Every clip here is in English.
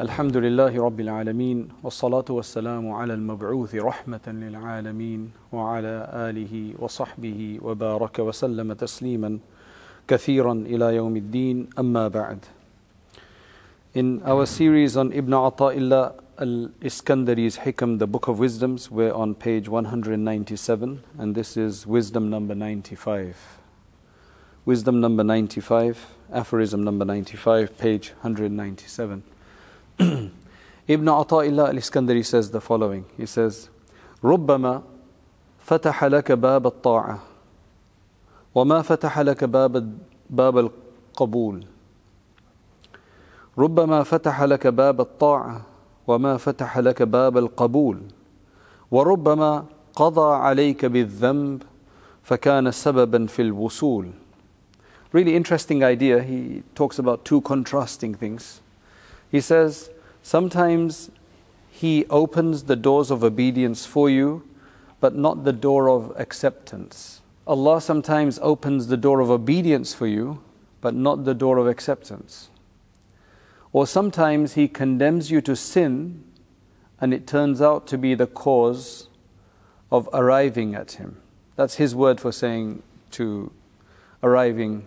الحمد لله رب العالمين والصلاة والسلام على المبعوث رحمة للعالمين وعلى آله وصحبه وبارك وسلم تسليما كثيرا إلى يوم الدين أما بعد In our series on Ibn Ata'illah al-Iskandari's Hikam, the Book of Wisdoms, we're on page 197 and this is wisdom number 95. Wisdom number 95, aphorism number 95, page 197. Ibn Ata'illah al-Iskandari says the following. He says, ربما فتح لك باب الطاعة وما فتح لك باب باب القبول ربما فتح لك باب الطاعة وما فتح لك باب القبول وربما قضى عليك بالذنب فكان سببا في الوصول Really interesting idea. He talks about two contrasting things. He says, sometimes He opens the doors of obedience for you, but not the door of acceptance. Allah sometimes opens the door of obedience for you, but not the door of acceptance. Or sometimes He condemns you to sin, and it turns out to be the cause of arriving at Him. That's His word for saying to arriving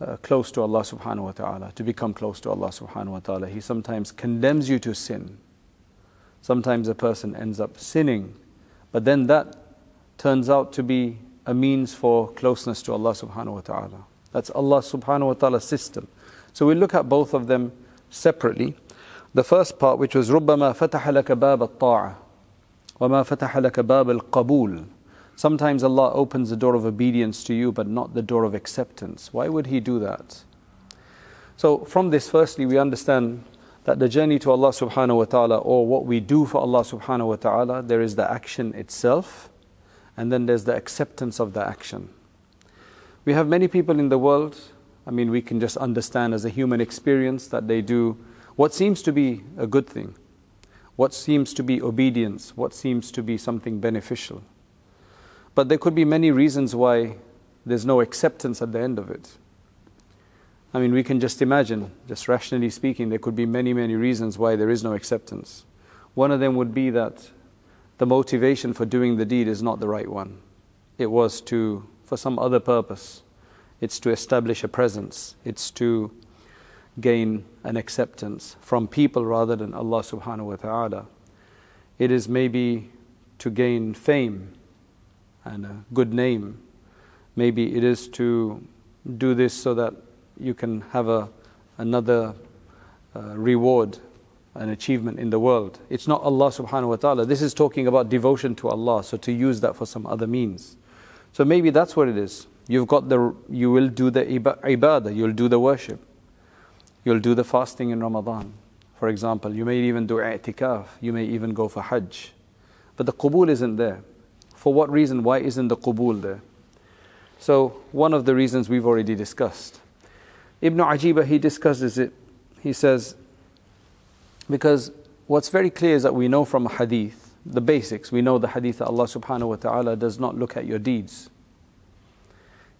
uh, close to Allah subhanahu wa ta'ala, to become close to Allah subhanahu wa ta'ala. He sometimes condemns you to sin. Sometimes a person ends up sinning, but then that turns out to be a means for closeness to Allah subhanahu wa ta'ala. That's Allah subhanahu wa ta'ala's system. So we look at both of them separately. The first part, which was ربما فتح لك باب الطاعة وما فتح لك باب القبول Sometimes Allah opens the door of obedience to you, but not the door of acceptance. Why would He do that? So, from this, firstly, we understand that the journey to Allah subhanahu wa ta'ala, or what we do for Allah subhanahu wa ta'ala, there is the action itself, and then there's the acceptance of the action. We have many people in the world, I mean, we can just understand as a human experience that they do what seems to be a good thing, what seems to be obedience, what seems to be something beneficial. But there could be many reasons why there's no acceptance at the end of it. I mean, we can just imagine, just rationally speaking, there could be many, many reasons why there is no acceptance. One of them would be that the motivation for doing the deed is not the right one. It was to, for some other purpose. It's to establish a presence. It's to gain an acceptance from people rather than Allah subhanahu wa ta'ala. It is maybe to gain fame and a good name. Maybe it is to do this so that you can have a, another uh, reward, an achievement in the world. It's not Allah subhanahu wa ta'ala. This is talking about devotion to Allah, so to use that for some other means. So maybe that's what it is. You've got the, you will do the ibadah, you'll do the worship, you'll do the fasting in Ramadan. For example, you may even do i'tikaf, you may even go for hajj. But the qubul isn't there. For what reason? Why isn't the qubul there? So, one of the reasons we've already discussed. Ibn Ajiba, he discusses it. He says, because what's very clear is that we know from a hadith, the basics, we know the hadith that Allah subhanahu wa ta'ala does not look at your deeds.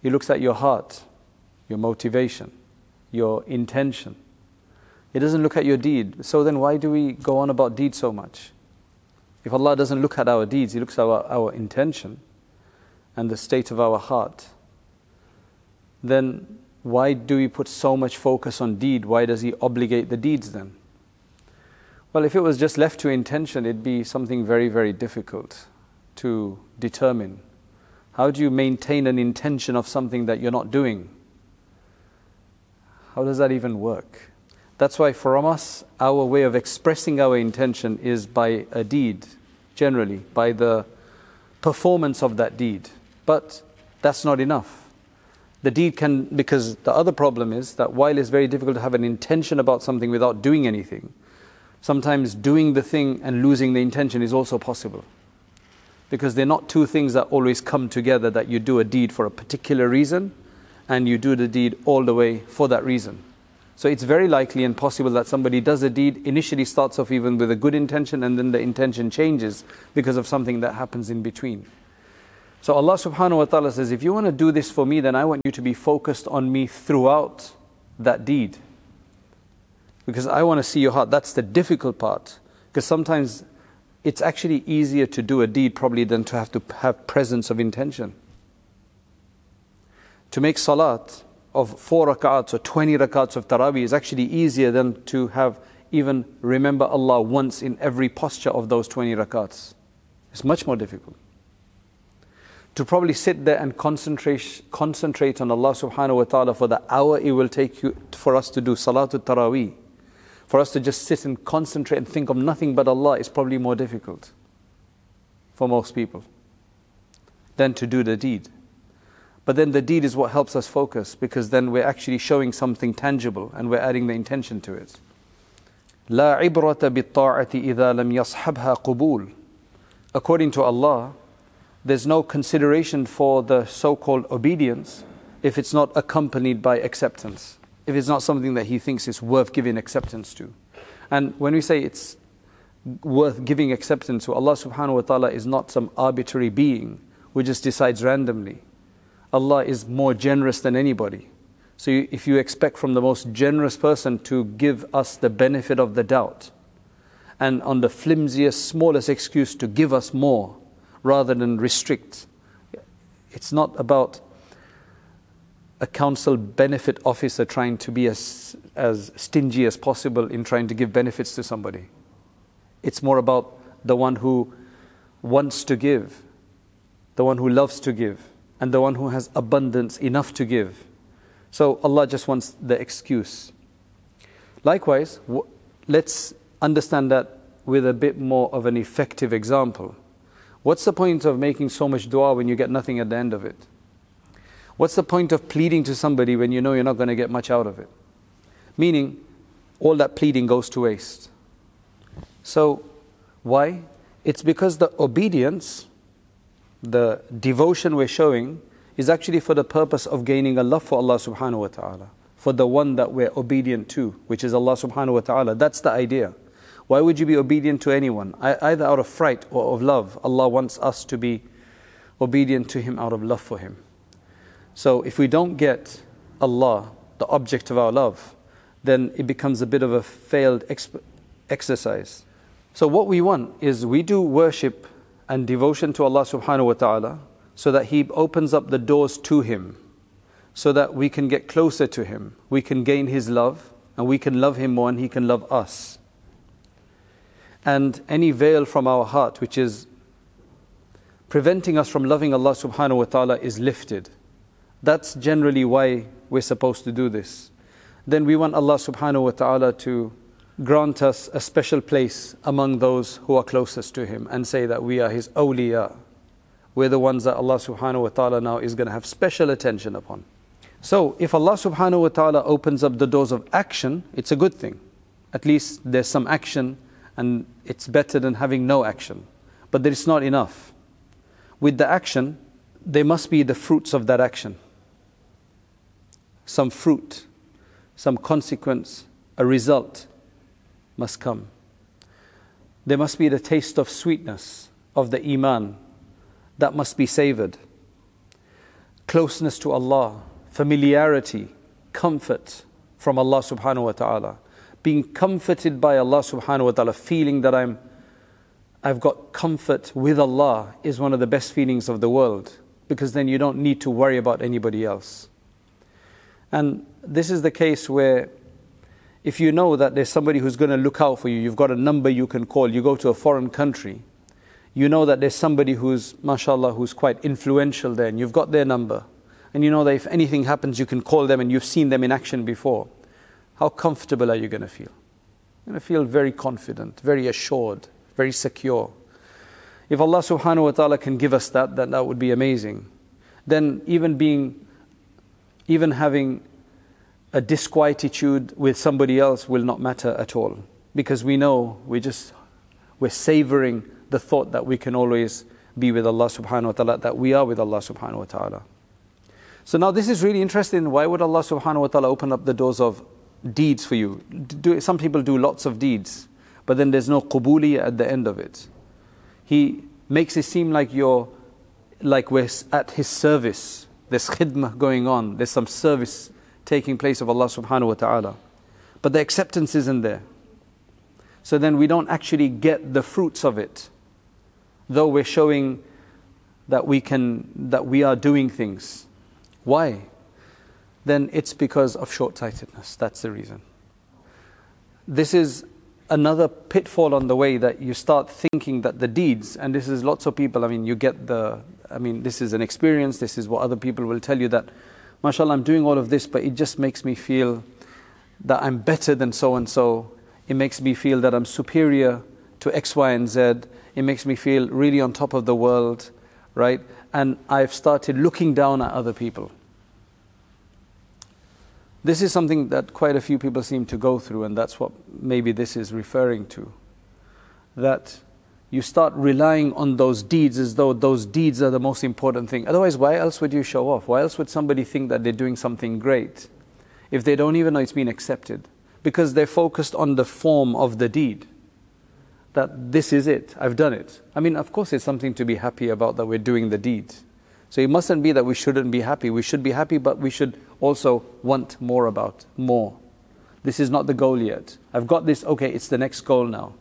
He looks at your heart, your motivation, your intention. He doesn't look at your deed. So then why do we go on about deeds so much? If Allah doesn't look at our deeds, He looks at our, our intention and the state of our heart, then why do we put so much focus on deed? Why does He obligate the deeds then? Well, if it was just left to intention, it'd be something very, very difficult to determine. How do you maintain an intention of something that you're not doing? How does that even work? That's why, from us, our way of expressing our intention is by a deed, generally, by the performance of that deed. But that's not enough. The deed can, because the other problem is that while it's very difficult to have an intention about something without doing anything, sometimes doing the thing and losing the intention is also possible. Because they're not two things that always come together that you do a deed for a particular reason and you do the deed all the way for that reason. So it's very likely and possible that somebody does a deed, initially starts off even with a good intention, and then the intention changes because of something that happens in between. So Allah subhanahu wa ta'ala says, if you want to do this for me, then I want you to be focused on me throughout that deed. Because I want to see your heart. That's the difficult part. Because sometimes it's actually easier to do a deed probably than to have to have presence of intention. To make salat of four rak'ats or 20 rak'ats of taraweeh is actually easier than to have even remember Allah once in every posture of those 20 rak'ats. It's much more difficult. To probably sit there and concentrate, concentrate on Allah subhanahu wa ta'ala for the hour it will take you for us to do Salatul Taraweeh. For us to just sit and concentrate and think of nothing but Allah is probably more difficult for most people than to do the deed. But then the deed is what helps us focus because then we're actually showing something tangible and we're adding the intention to it. لا عبرة بالطاعة إذا لم يصحبها قبول according to Allah, there's no consideration for the so called obedience if it's not accompanied by acceptance, if it's not something that he thinks is worth giving acceptance to. And when we say it's worth giving acceptance to, Allah subhanahu wa ta'ala is not some arbitrary being who just decides randomly. Allah is more generous than anybody. So if you expect from the most generous person to give us the benefit of the doubt, and on the flimsiest, smallest excuse to give us more rather than restrict. It's not about a council benefit officer trying to be as, as stingy as possible in trying to give benefits to somebody. It's more about the one who wants to give, the one who loves to give, and the one who has abundance enough to give. So Allah just wants the excuse. Likewise, let's understand that with a bit more of an effective example. What's the point of making so much dua when you get nothing at the end of it? What's the point of pleading to somebody when you know you're not going to get much out of it? Meaning, all that pleading goes to waste. So, why? It's because the obedience, the devotion we're showing, is actually for the purpose of gaining a love for Allah subhanahu wa ta'ala, for the one that we're obedient to, which is Allah subhanahu wa ta'ala. That's the idea. Why would you be obedient to anyone? Either out of fright or of love. Allah wants us to be obedient to Him out of love for Him. So if we don't get Allah, the object of our love, then it becomes a bit of a failed exp- exercise. So what we want is we do worship and devotion to Allah subhanahu wa ta'ala so that He opens up the doors to Him, so that we can get closer to Him, we can gain His love, and we can love Him more and He can love us and any veil from our heart which is preventing us from loving Allah subhanahu wa ta'ala is lifted. That's generally why we're supposed to do this. Then we want Allah subhanahu wa ta'ala to grant us a special place among those who are closest to Him and say that we are His awliya. We're the ones that Allah subhanahu wa ta'ala now is going to have special attention upon. So, if Allah subhanahu wa ta'ala opens up the doors of action, it's a good thing. At least there's some action and it's better than having no action. But there is not enough. With the action, there must be the fruits of that action. Some fruit, some consequence, a result must come. There must be the taste of sweetness of the Iman that must be savored. Closeness to Allah, familiarity, comfort from Allah subhanahu wa ta'ala being comforted by Allah subhanahu wa ta'ala, feeling that I'm I've got comfort with Allah is one of the best feelings of the world because then you don't need to worry about anybody else. And this is the case where if you know that there's somebody who's going to look out for you, you've got a number you can call, you go to a foreign country, you know that there's somebody who's, mashallah, who's quite influential there, and you've got their number. And you know that if anything happens, you can call them and you've seen them in action before how comfortable are you going to feel? You're going to feel very confident, very assured, very secure. If Allah subhanahu wa ta'ala can give us that, then that would be amazing. Then even being, even having a disquietude with somebody else will not matter at all. Because we know we just, we're savoring the thought that we can always be with Allah subhanahu wa ta'ala, that we are with Allah subhanahu wa ta'ala. So now this is really interesting. Why would Allah subhanahu wa ta'ala open up the doors of deeds for you. Do, some people do lots of deeds, but then there's no qubuli at the end of it. He makes it seem like you're like we're at his service. There's khidmah going on. There's some service taking place of Allah subhanahu wa ta'ala. but the acceptance isn't there. So then we don't actually get the fruits of it, though we're showing that we can that we are doing things. Why? Then it's because of short-sightedness. That's the reason. This is another pitfall on the way that you start thinking that the deeds, and this is lots of people, I mean, you get the, I mean, this is an experience, this is what other people will tell you that, mashallah, I'm doing all of this, but it just makes me feel that I'm better than so and so. It makes me feel that I'm superior to X, Y, and Z. It makes me feel really on top of the world, right? And I've started looking down at other people. This is something that quite a few people seem to go through, and that's what maybe this is referring to. That you start relying on those deeds as though those deeds are the most important thing. Otherwise, why else would you show off? Why else would somebody think that they're doing something great if they don't even know it's been accepted? Because they're focused on the form of the deed. That this is it, I've done it. I mean, of course, it's something to be happy about that we're doing the deed. So it mustn't be that we shouldn't be happy. We should be happy, but we should also want more about, more. This is not the goal yet. I've got this, okay, it's the next goal now.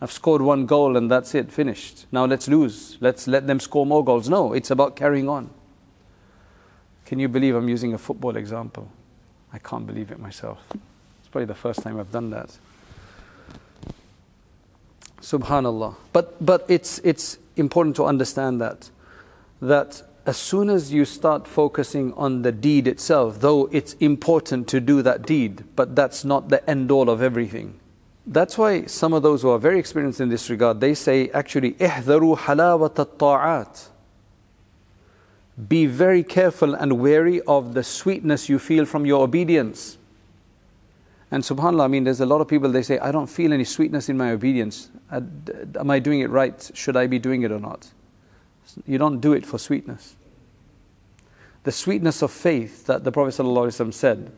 I've scored one goal and that's it, finished. Now let's lose. Let's let them score more goals. No, it's about carrying on. Can you believe I'm using a football example? I can't believe it myself. It's probably the first time I've done that. Subhanallah. But, but it's, it's important to understand that that as soon as you start focusing on the deed itself, though it's important to do that deed, but that's not the end all of everything. That's why some of those who are very experienced in this regard, they say actually, احذروا حلاوة الطاعات. Be very careful and wary of the sweetness you feel from your obedience. And subhanAllah, I mean, there's a lot of people, they say, I don't feel any sweetness in my obedience. Am I doing it right? Should I be doing it or not? You don't do it for sweetness. The sweetness of faith that the Prophet ﷺ said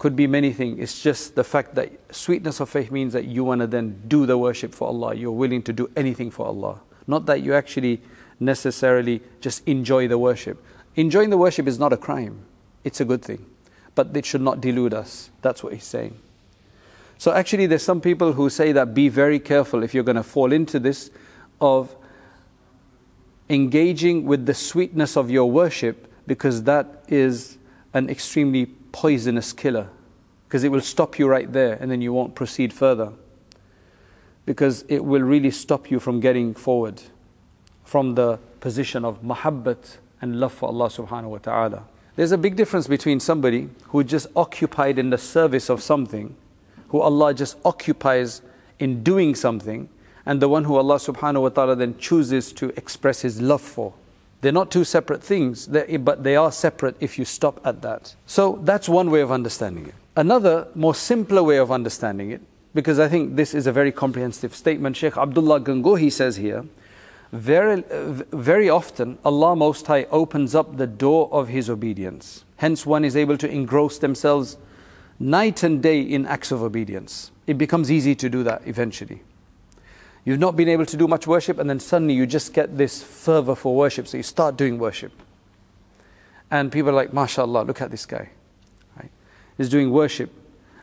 could be many things. It's just the fact that sweetness of faith means that you want to then do the worship for Allah. You're willing to do anything for Allah. Not that you actually necessarily just enjoy the worship. Enjoying the worship is not a crime, it's a good thing. But it should not delude us. That's what he's saying. So, actually, there's some people who say that be very careful if you're going to fall into this of engaging with the sweetness of your worship because that is an extremely poisonous killer because it will stop you right there and then you won't proceed further because it will really stop you from getting forward from the position of mahabbat and love for Allah subhanahu wa ta'ala. There's a big difference between somebody who just occupied in the service of something, who Allah just occupies in doing something, and the one who Allah subhanahu wa ta'ala then chooses to express His love for. They're not two separate things, but they are separate if you stop at that. So that's one way of understanding it. Another, more simpler way of understanding it, because I think this is a very comprehensive statement, Sheikh Abdullah Gangohi says here, very, very often Allah Most High opens up the door of His obedience. Hence, one is able to engross themselves night and day in acts of obedience. It becomes easy to do that eventually. You've not been able to do much worship, and then suddenly you just get this fervor for worship, so you start doing worship. And people are like, MashaAllah, look at this guy. Right? He's doing worship.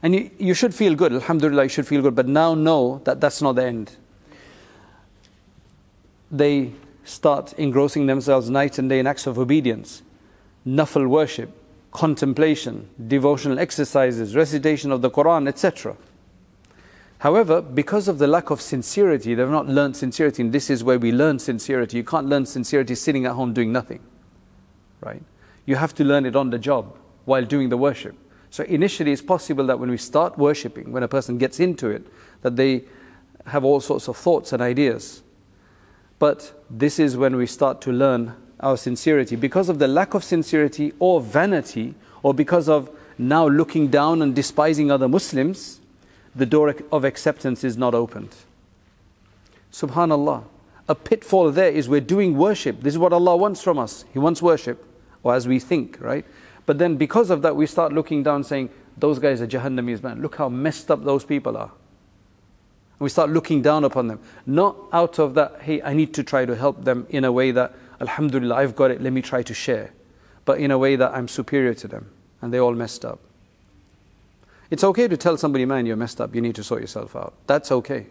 And you, you should feel good, Alhamdulillah, you should feel good, but now know that that's not the end. They start engrossing themselves night and day in acts of obedience, nafil worship, contemplation, devotional exercises, recitation of the Quran, etc. However, because of the lack of sincerity, they've not learned sincerity, and this is where we learn sincerity. You can't learn sincerity sitting at home doing nothing, right? You have to learn it on the job while doing the worship. So initially, it's possible that when we start worshiping, when a person gets into it, that they have all sorts of thoughts and ideas. But this is when we start to learn our sincerity. Because of the lack of sincerity or vanity, or because of now looking down and despising other Muslims, the door of acceptance is not opened. Subhanallah. A pitfall there is we're doing worship. This is what Allah wants from us. He wants worship, or as we think, right? But then because of that, we start looking down saying, those guys are Jahannamis, man. Look how messed up those people are. And we start looking down upon them. Not out of that, hey, I need to try to help them in a way that, Alhamdulillah, I've got it, let me try to share. But in a way that I'm superior to them. And they all messed up. It's okay to tell somebody, man, you're messed up, you need to sort yourself out. That's okay.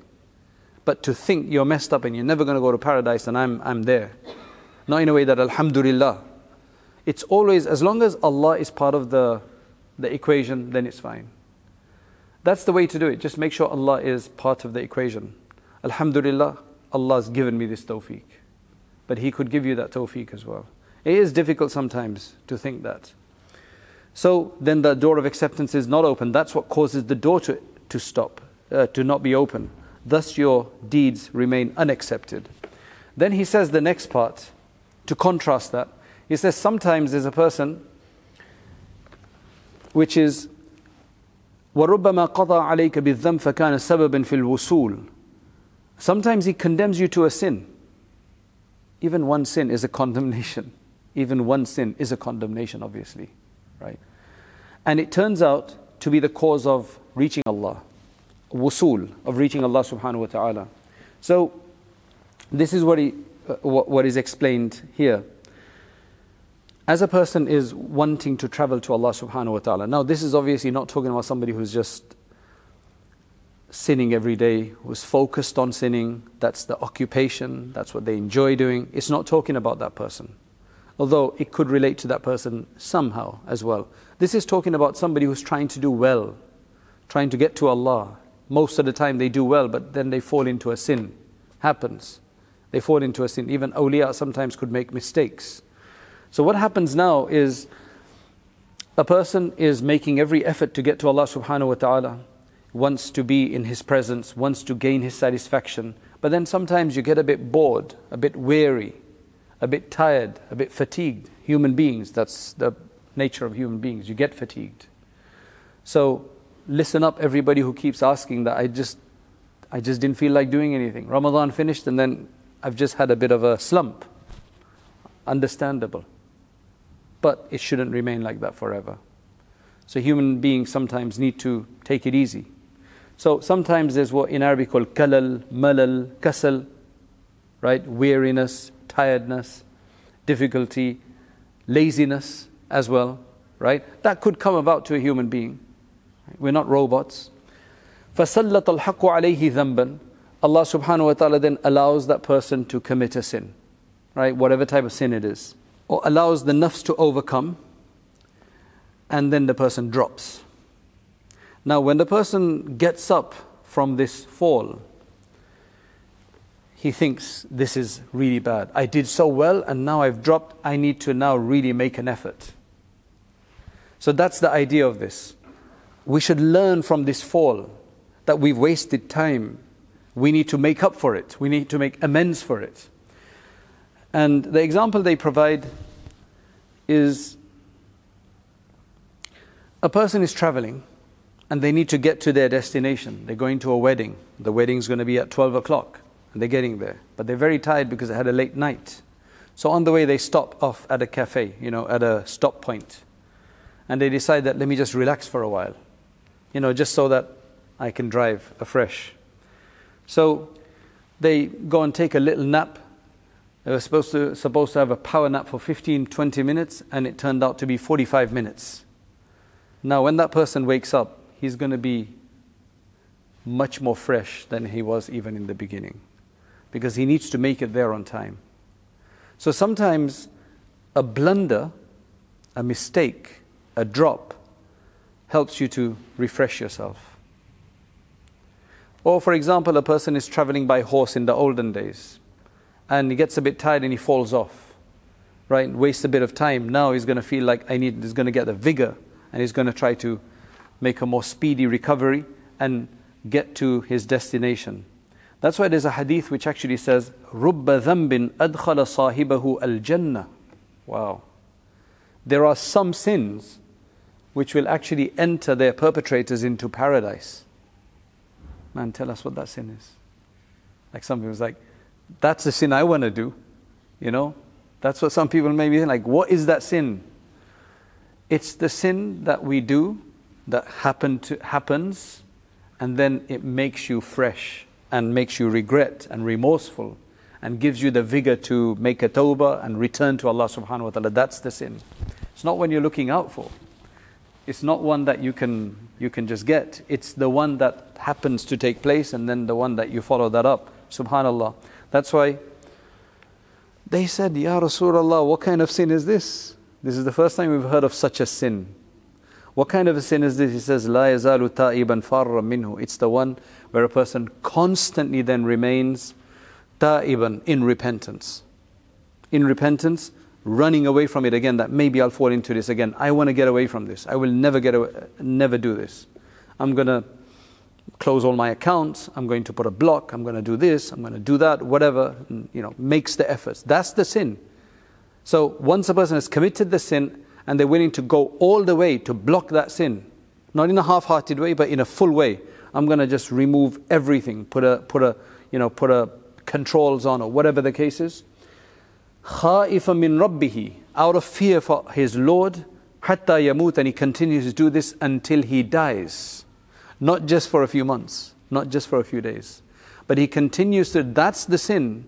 But to think you're messed up and you're never going to go to paradise and I'm, I'm there. Not in a way that, Alhamdulillah. It's always, as long as Allah is part of the, the equation, then it's fine. That's the way to do it. Just make sure Allah is part of the equation. Alhamdulillah, Allah's given me this tawfiq. But He could give you that tawfiq as well. It is difficult sometimes to think that. So then the door of acceptance is not open. That's what causes the door to, to stop, uh, to not be open. Thus your deeds remain unaccepted. Then he says the next part to contrast that. He says sometimes there's a person which is وَرُبَّمَا قَضَى عَلَيْكَ بِالذَّنْبِ فَكَانَ سَبَبًا فِي الْوُصُولِ Sometimes he condemns you to a sin. Even one sin is a condemnation. Even one sin is a condemnation, obviously. Right? And it turns out to be the cause of reaching Allah. Wusul, of reaching Allah subhanahu wa ta'ala. So, this is what, he, uh, what, what is explained here. As a person is wanting to travel to Allah subhanahu wa ta'ala. Now, this is obviously not talking about somebody who's just sinning every day, who's focused on sinning, that's the occupation, that's what they enjoy doing. It's not talking about that person. Although it could relate to that person somehow as well. This is talking about somebody who's trying to do well, trying to get to Allah. Most of the time they do well, but then they fall into a sin. Happens. They fall into a sin. Even awliya sometimes could make mistakes. So what happens now is a person is making every effort to get to Allah subhanahu wa ta'ala wants to be in His presence, wants to gain His satisfaction. But then sometimes you get a bit bored, a bit weary, a bit tired, a bit fatigued. Human beings, that's the nature of human beings. You get fatigued. So listen up, everybody who keeps asking that. I just, I just didn't feel like doing anything. Ramadan finished, and then I've just had a bit of a slump. Understandable. But it shouldn't remain like that forever. So human beings sometimes need to take it easy. So sometimes there's what in Arabic called kalal, malal, kasal, right? Weariness, tiredness, difficulty, laziness as well, right? That could come about to a human being. We're not robots. فَسَلَّطَ الْحَقُّ عَلَيْهِ ذَنْبًا Allah subhanahu wa ta'ala then allows that person to commit a sin, right? Whatever type of sin it is. Or allows the nafs to overcome, and then the person drops. Now, when the person gets up from this fall, he thinks this is really bad. I did so well and now I've dropped. I need to now really make an effort. So that's the idea of this. We should learn from this fall that we've wasted time. We need to make up for it, we need to make amends for it. And the example they provide is a person is traveling and they need to get to their destination. They're going to a wedding. The wedding's going to be at 12 o'clock, and they're getting there. But they're very tired because they had a late night. So on the way, they stop off at a cafe, you know, at a stop point. And they decide that let me just relax for a while, you know, just so that I can drive afresh. So they go and take a little nap. They were supposed to, supposed to have a power nap for 15, 20 minutes, and it turned out to be 45 minutes. Now, when that person wakes up, he's going to be much more fresh than he was even in the beginning because he needs to make it there on time. So sometimes a blunder, a mistake, a drop helps you to refresh yourself. Or, for example, a person is traveling by horse in the olden days and he gets a bit tired and he falls off, right? Wastes a bit of time. Now he's going to feel like I need, he's going to get the vigor and he's going to try to make a more speedy recovery, and get to his destination. That's why there's a hadith which actually says, رُبَّ ذَنْبٍ أَدْخَلَ صَاحِبَهُ الْجَنَّةِ Wow. There are some sins which will actually enter their perpetrators into paradise. Man, tell us what that sin is. Like some people's like, that's the sin I want to do. You know? That's what some people may be like, what is that sin? It's the sin that we do that happen to, happens and then it makes you fresh and makes you regret and remorseful and gives you the vigor to make a tawbah and return to Allah subhanahu wa ta'ala. That's the sin. It's not when you're looking out for. It's not one that you can, you can just get. It's the one that happens to take place and then the one that you follow that up. Subhanallah. That's why they said, Ya Rasulullah, what kind of sin is this? This is the first time we've heard of such a sin. What kind of a sin is this? He says, La yazalu ta'iban farra minhu. It's the one where a person constantly then remains ta'iban, in repentance. In repentance, running away from it again, that maybe I'll fall into this again. I want to get away from this. I will never get away, never do this. I'm going to close all my accounts. I'm going to put a block. I'm going to do this. I'm going to do that. Whatever, you know, makes the efforts. That's the sin. So once a person has committed the sin and they're willing to go all the way to block that sin, not in a half-hearted way, but in a full way. I'm going to just remove everything, put a, put a, you know, put a controls on or whatever the case is. خائفا min ربه out of fear for his Lord حتى يموت and he continues to do this until he dies not just for a few months not just for a few days but he continues to that's the sin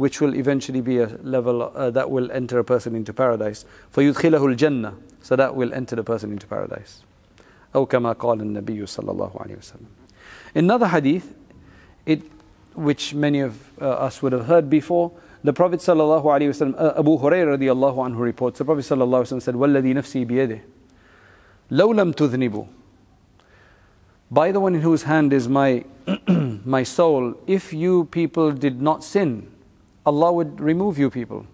which will eventually be a level uh, that will enter a person into paradise فيدخله الجنة so that will enter the person into paradise أو كما قال النبي صلى الله عليه وسلم another hadith it, which many of uh, us would have heard before the Prophet sallallahu alaihi wasallam, uh, Abu Hurairah radiallahu anhu reports, the Prophet sallallahu alaihi wasallam said, "Walladhi nafsi biyadih, law lam tudhnibu." By the one in whose hand is my my soul, if you people did not sin, Allah would remove you people.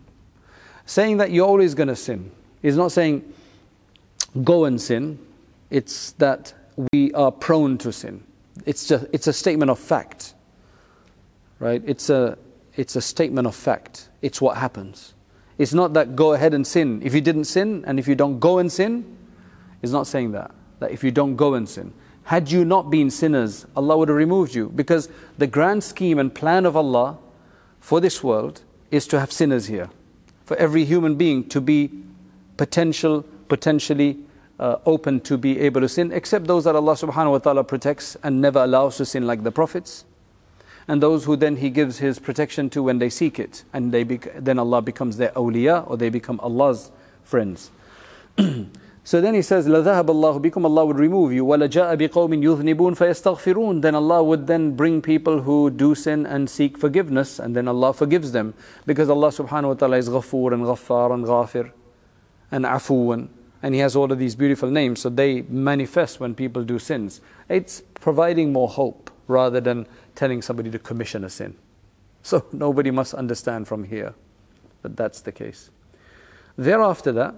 Saying that you're always going to sin is not saying go and sin. It's that we are prone to sin. It's just it's a statement of fact. Right? It's a it's a statement of fact. It's what happens. It's not that go ahead and sin. If you didn't sin and if you don't go and sin, it's not saying that. That if you don't go and sin. Had you not been sinners, Allah would have removed you. Because the grand scheme and plan of Allah for this world is to have sinners here. For every human being to be potential, potentially uh, open to be able to sin, except those that Allah subhanahu wa ta'ala protects and never allows to sin like the prophets and those who then He gives His protection to when they seek it, and they bec- then Allah becomes their awliya or they become Allah's friends. so then He says, لَذَهَبَ اللَّهُ بِكُمْ Allah would remove you, وَلَجَاءَ بِقَوْمٍ يُذْنِبُونَ فَيَسْتَغْفِرُونَ Then Allah would then bring people who do sin and seek forgiveness, and then Allah forgives them. Because Allah subhanahu wa ta'ala is ghafoor and ghaffar and ghafir and afuwan. And He has all of these beautiful names, so they manifest when people do sins. It's providing more hope rather than telling somebody to commission a sin. So nobody must understand from here that that's the case. Thereafter that,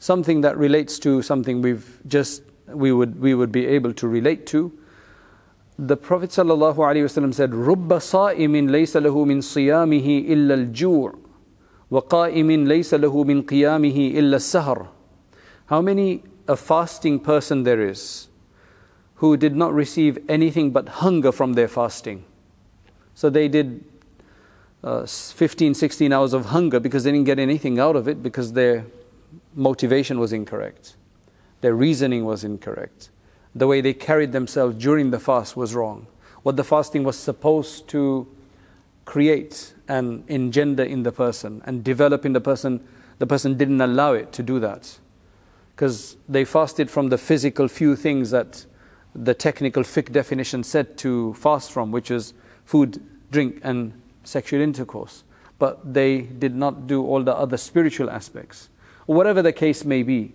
something that relates to something we've just we would we would be able to relate to. The Prophet ﷺ said, رُبَّ صَائِمٍ لَيْسَ لَهُ مِنْ صِيَامِهِ إِلَّا الْجُوعُ وَقَائِمٍ لَيْسَ لَهُ مِنْ قِيَامِهِ إِلَّا السَّهَرُ How many a fasting person there is who did not receive anything but hunger from their fasting. So they did uh, 15, 16 hours of hunger because they didn't get anything out of it because their motivation was incorrect. Their reasoning was incorrect. The way they carried themselves during the fast was wrong. What the fasting was supposed to create and engender in the person and develop in the person, the person didn't allow it to do that. Because they fasted from the physical few things that the technical fiqh definition said to fast from, which is food, drink, and sexual intercourse. But they did not do all the other spiritual aspects, whatever the case may be.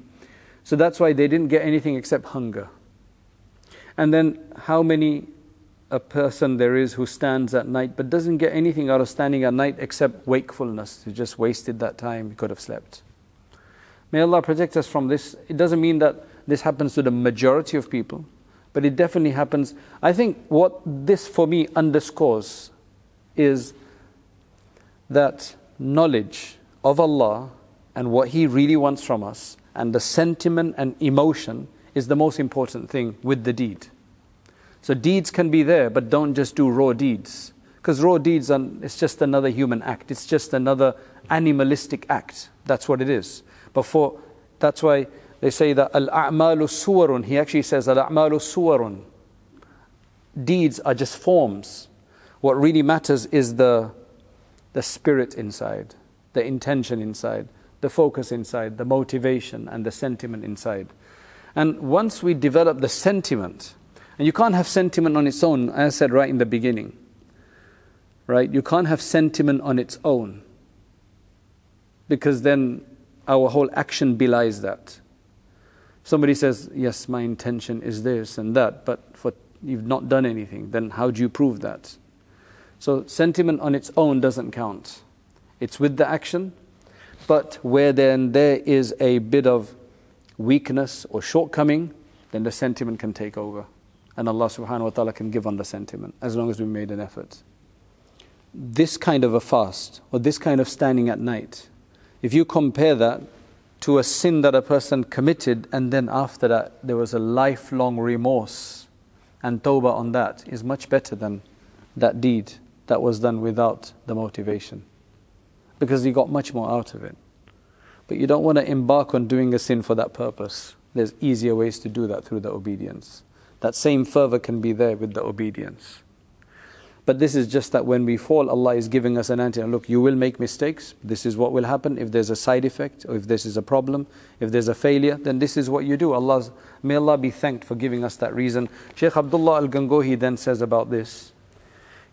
So that's why they didn't get anything except hunger. And then, how many a person there is who stands at night but doesn't get anything out of standing at night except wakefulness? He just wasted that time, he could have slept. May Allah protect us from this. It doesn't mean that this happens to the majority of people but it definitely happens. I think what this for me underscores is that knowledge of Allah and what He really wants from us, and the sentiment and emotion is the most important thing with the deed. So deeds can be there, but don't just do raw deeds. Because raw deeds are it's just another human act. It's just another animalistic act. That's what it is. But for that's why they say that al-a'malu suwarun. He actually says al-a'malu suwarun. Deeds are just forms. What really matters is the, the spirit inside, the intention inside, the focus inside, the motivation and the sentiment inside. And once we develop the sentiment, and you can't have sentiment on its own, as I said right in the beginning, right? You can't have sentiment on its own because then our whole action belies that. Somebody says, Yes, my intention is this and that, but for you've not done anything, then how do you prove that? So, sentiment on its own doesn't count. It's with the action, but where then there is a bit of weakness or shortcoming, then the sentiment can take over. And Allah subhanahu wa ta'ala can give on the sentiment as long as we made an effort. This kind of a fast or this kind of standing at night, if you compare that to a sin that a person committed and then after that there was a lifelong remorse and tawbah on that, is much better than that deed that was done without the motivation. Because you got much more out of it. But you don't want to embark on doing a sin for that purpose. There's easier ways to do that through the obedience. That same fervor can be there with the obedience. But this is just that when we fall, Allah is giving us an antidote. Look, you will make mistakes. This is what will happen. If there's a side effect, or if this is a problem, if there's a failure, then this is what you do. Allah's, may Allah be thanked for giving us that reason. Shaykh Abdullah al Gangohi then says about this.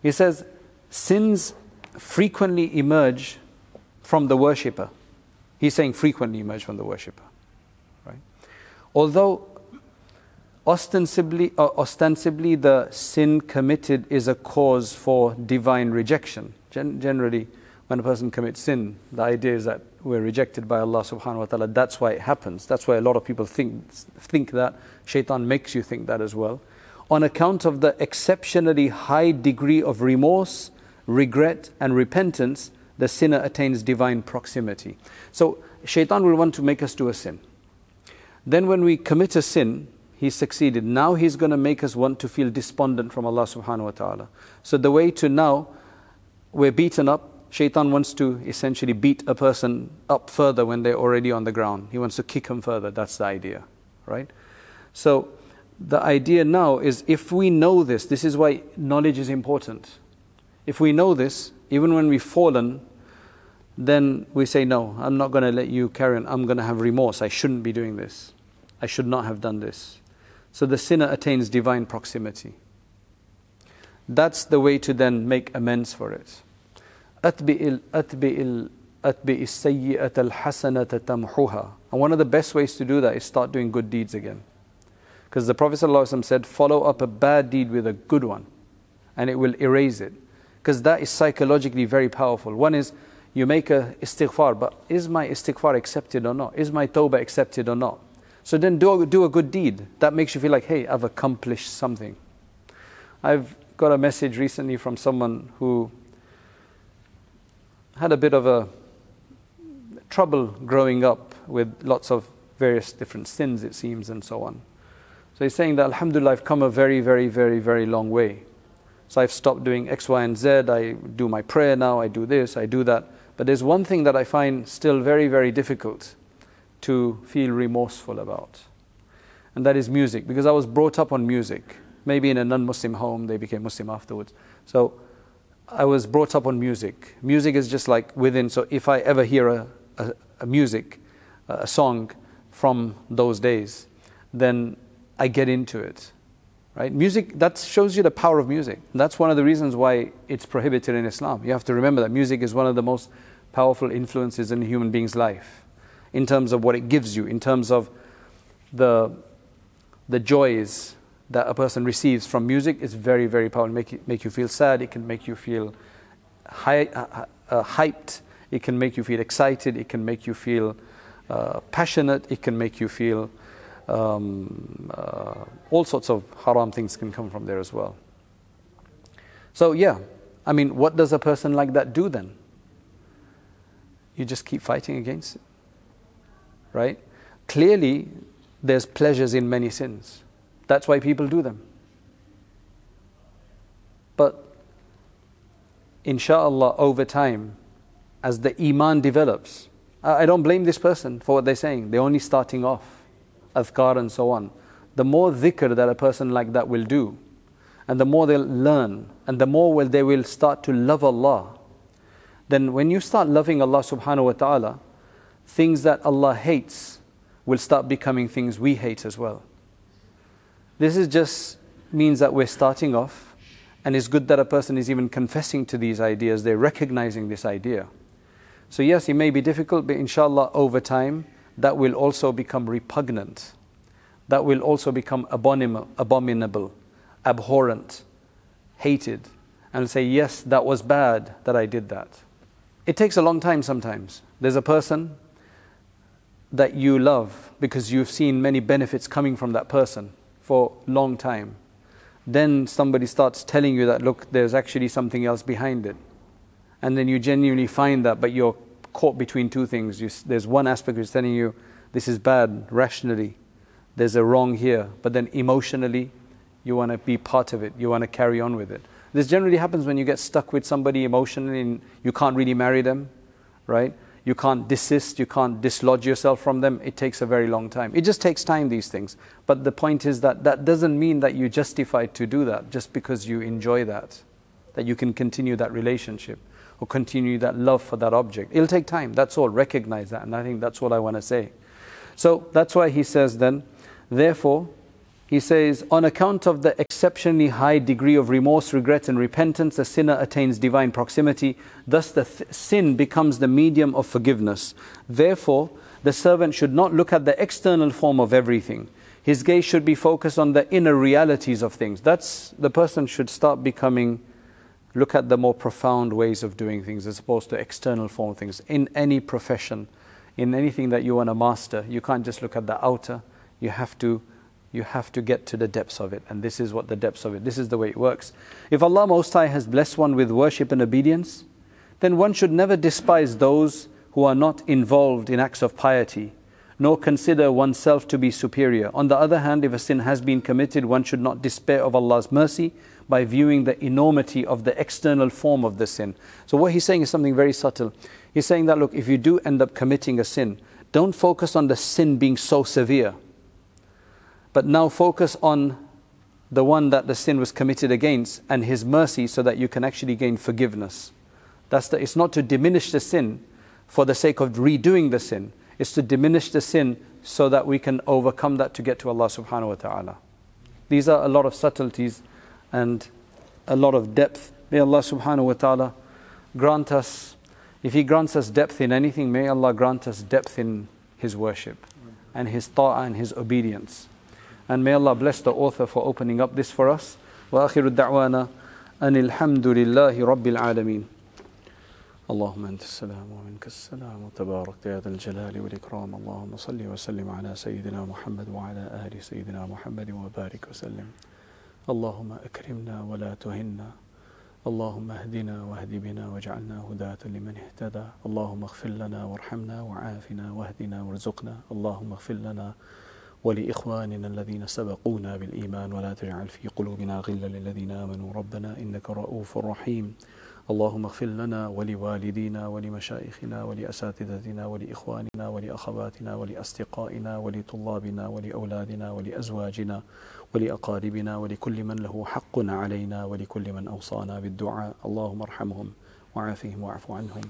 He says, Sins frequently emerge from the worshipper. He's saying frequently emerge from the worshipper. Right? Although ostensibly, uh, ostensibly the sin committed is a cause for divine rejection. Gen- generally, when a person commits sin, the idea is that we're rejected by Allah subhanahu wa ta'ala. That's why it happens. That's why a lot of people think, think that. Shaitan makes you think that as well. On account of the exceptionally high degree of remorse, regret, and repentance, the sinner attains divine proximity. So, shaitan will want to make us do a sin. Then, when we commit a sin, he succeeded. Now he's going to make us want to feel despondent from Allah subhanahu wa ta'ala. So the way to now, we're beaten up. Shaitan wants to essentially beat a person up further when they're already on the ground. He wants to kick them further. That's the idea, right? So the idea now is if we know this, this is why knowledge is important. If we know this, even when we've fallen, then we say, No, I'm not going to let you carry on. I'm going to have remorse. I shouldn't be doing this. I should not have done this. So the sinner attains divine proximity. That's the way to then make amends for it. And one of the best ways to do that is start doing good deeds again. Because the Prophet said, follow up a bad deed with a good one, and it will erase it. Because that is psychologically very powerful. One is, you make a istighfar, but is my istighfar accepted or not? Is my tawbah accepted or not? So then do, do a good deed. That makes you feel like, hey, I've accomplished something. I've got a message recently from someone who had a bit of a trouble growing up with lots of various different sins, it seems, and so on. So he's saying that, Alhamdulillah, I've come a very, very, very, very long way. So I've stopped doing X, Y, and Z. I do my prayer now, I do this, I do that. But there's one thing that I find still very, very difficult to feel remorseful about. And that is music, because I was brought up on music. Maybe in a non Muslim home, they became Muslim afterwards. So I was brought up on music. Music is just like within, so if I ever hear a, a, a music, a song from those days, then I get into it. Right? Music, that shows you the power of music. That's one of the reasons why it's prohibited in Islam. You have to remember that music is one of the most powerful influences in a human being's life in terms of what it gives you, in terms of the, the joys that a person receives from music is very, very powerful. Make, you, make you feel sad, it can make you feel uh, uh, hyped, it can make you feel excited, it can make you feel uh, passionate, it can make you feel um, uh, all sorts of haram things can come from there as well. So, yeah, I mean, what does a person like that do then? You just keep fighting against it right? Clearly, there's pleasures in many sins. That's why people do them. But inshallah, over time, as the iman develops, I don't blame this person for what they're saying. They're only starting off, adhkar and so on. The more dhikr that a person like that will do, and the more they'll learn, and the more will they will start to love Allah, then when you start loving Allah subhanahu wa ta'ala, things that Allah hates will start becoming things we hate as well. This is just means that we're starting off, and it's good that a person is even confessing to these ideas, they're recognizing this idea. So, yes, it may be difficult, but inshallah, over time, that will also become repugnant. That will also become abominable, abhorrent, hated, and say, Yes, that was bad that I did that. It takes a long time sometimes. There's a person that you love because you've seen many benefits coming from that person for a long time. Then somebody starts telling you that, look, there's actually something else behind it. And then you genuinely find that, but you're caught between two things. You, there's one aspect which is telling you this is bad rationally, there's a wrong here, but then emotionally, you want to be part of it, you want to carry on with it. This generally happens when you get stuck with somebody emotionally and you can't really marry them, right? You can't desist, you can't dislodge yourself from them. It takes a very long time. It just takes time, these things. But the point is that that doesn't mean that you're justified to do that just because you enjoy that, that you can continue that relationship or continue that love for that object. It'll take time, that's all. Recognize that. And I think that's what I want to say. So that's why he says then, therefore, he says, on account of the exceptionally high degree of remorse, regret, and repentance, the sinner attains divine proximity. Thus, the th- sin becomes the medium of forgiveness. Therefore, the servant should not look at the external form of everything. His gaze should be focused on the inner realities of things. That's the person should start becoming, look at the more profound ways of doing things as opposed to external form things. In any profession, in anything that you want to master, you can't just look at the outer. You have to you have to get to the depths of it. And this is what the depths of it, this is the way it works. If Allah Most High has blessed one with worship and obedience, then one should never despise those who are not involved in acts of piety, nor consider oneself to be superior. On the other hand, if a sin has been committed, one should not despair of Allah's mercy by viewing the enormity of the external form of the sin. So, what he's saying is something very subtle. He's saying that, look, if you do end up committing a sin, don't focus on the sin being so severe but now focus on the one that the sin was committed against and his mercy so that you can actually gain forgiveness. That's the, it's not to diminish the sin for the sake of redoing the sin It's to diminish the sin so that we can overcome that to get to Allah subhanahu wa ta'ala. These are a lot of subtleties and a lot of depth. May Allah subhanahu wa ta'ala grant us, if He grants us depth in anything, may Allah grant us depth in His worship and His ta'ah and His obedience. And may Allah bless the author for opening up this for us. وآخر الدعوانا أن الحمد لله رب العالمين اللهم أنت السلام ومنك السلام وتبارك يا ذا الجلال والإكرام. اللهم صل وسلم على سيدنا محمد وعلى آل سيدنا محمد وبارك وسلم. اللهم أكرمنا ولا تهنا. اللهم اهدنا واهد بنا واجعلنا هداة لمن اهتدى. اللهم اغفر لنا وارحمنا وعافنا واهدنا وارزقنا. اللهم اغفر لنا ولإخواننا الذين سبقونا بالإيمان. ولا تجعل في قلوبنا غلا للذين آمنوا. ربنا إنك رؤوف رحيم. اللهم اغفر لنا ولوالدينا ولمشايخنا ولأساتذتنا ولإخواننا ولأخواتنا ولأصدقائنا ولطلابنا ولأولادنا ولأزواجنا ولأقاربنا ولكل من له حق علينا ولكل من أوصانا بالدعاء. اللهم ارحمهم وعافهم واعف عنهم.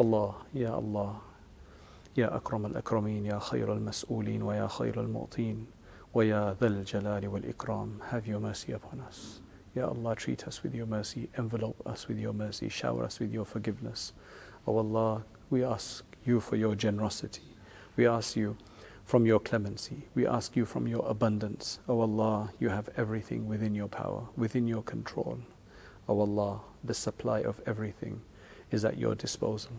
الله يا الله يا أكرم الأكرمين يا خير المسؤولين ويا خير المعطين ويا ذا الجلال والإكرام. Have your mercy upon us. Ya Allah treat us with your mercy envelope us with your mercy shower us with your forgiveness. O oh Allah we ask you for your generosity. We ask you from your clemency. We ask you from your abundance. O oh Allah you have everything within your power within your control. O oh Allah the supply of everything is at your disposal.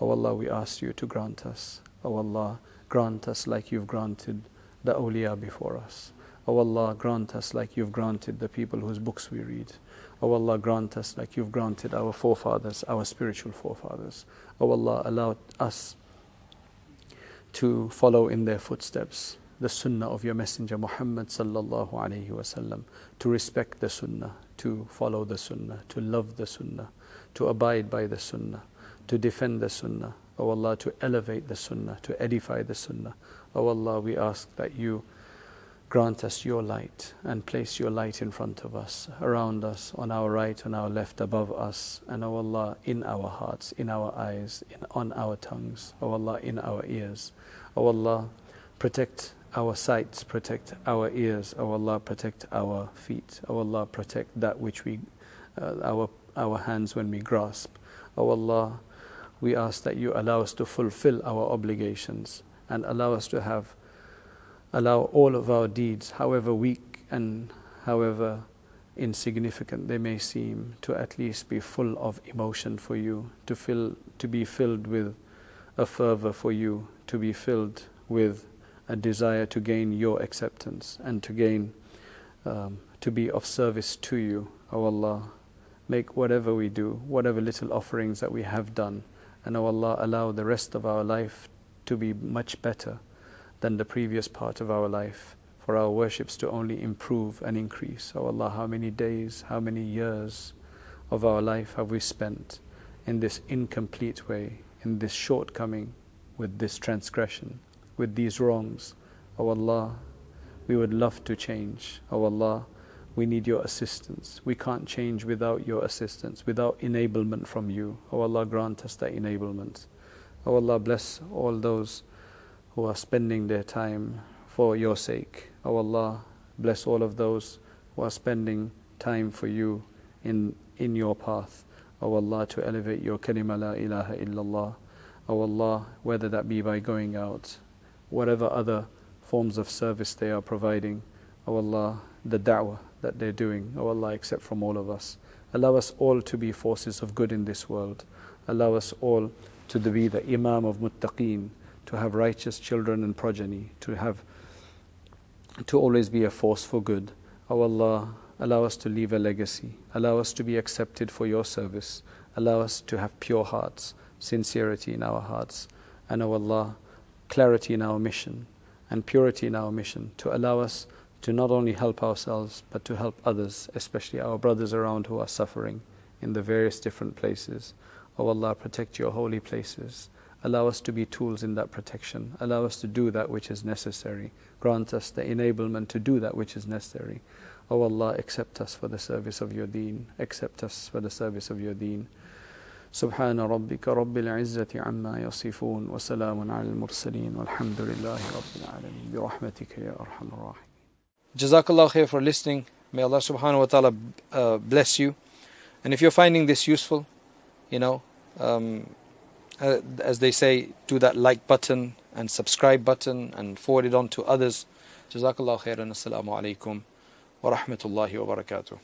O oh Allah, we ask you to grant us. O oh Allah, grant us like you've granted the awliya before us. O oh Allah, grant us like you've granted the people whose books we read. O Allah, grant us like you've granted our forefathers, our spiritual forefathers. O Allah, allow us to follow in their footsteps the sunnah of your messenger Muhammad sallallahu alaihi wasallam to respect the sunnah to follow the sunnah to love the sunnah to abide by the sunnah to defend the Sunnah. O oh Allah, to elevate the Sunnah, to edify the Sunnah. O oh Allah, we ask that you grant us your light and place your light in front of us, around us, on our right, on our left, above us, and O oh Allah, in our hearts, in our eyes, in, on our tongues, O Allah, in our ears. O Allah, protect our sights, protect our ears, O Allah, protect our feet, O Allah, protect that which we, uh, our, our hands when we grasp. O Allah, we ask that you allow us to fulfill our obligations and allow us to have, allow all of our deeds, however weak and however insignificant they may seem, to at least be full of emotion for you, to, fill, to be filled with a fervor for you, to be filled with a desire to gain your acceptance and to gain, um, to be of service to you, O Allah. Make whatever we do, whatever little offerings that we have done, and O Allah, allow the rest of our life to be much better than the previous part of our life, for our worships to only improve and increase. O Allah, how many days, how many years of our life have we spent in this incomplete way, in this shortcoming, with this transgression? with these wrongs. O oh Allah, we would love to change. O oh Allah, we need your assistance. We can't change without your assistance, without enablement from you. O oh Allah, grant us that enablement. O Allah, bless all those who are spending their time for your sake. O Allah, bless all of those who are spending time for you in, in your path. O Allah, to elevate your kalima la ilaha illallah. O Allah, whether that be by going out whatever other forms of service they are providing. O Allah, the da'wah that they're doing, O Allah, accept from all of us. Allow us all to be forces of good in this world. Allow us all to be the Imam of Muttaqeen, to have righteous children and progeny, to have to always be a force for good. O Allah, allow us to leave a legacy. Allow us to be accepted for your service. Allow us to have pure hearts, sincerity in our hearts. And O Allah, clarity in our mission and purity in our mission to allow us to not only help ourselves but to help others, especially our brothers around who are suffering in the various different places. O oh Allah, protect your holy places. Allow us to be tools in that protection. Allow us to do that which is necessary. Grant us the enablement to do that which is necessary. O oh Allah, accept us for the service of your deen. Accept us for the service of your deen. سبحان ربك رب العزة عما يصفون وسلام على المرسلين والحمد لله رب العالمين برحمتك يا أرحم الراحمين Jazakallah khair for listening. May Allah subhanahu wa ta'ala uh, bless you. And if you're finding this useful, you know, um, uh, as they say, do that like button and subscribe button and forward it on to others. Jazakallah khairan. Assalamu alaikum wa rahmatullahi wa barakatuh.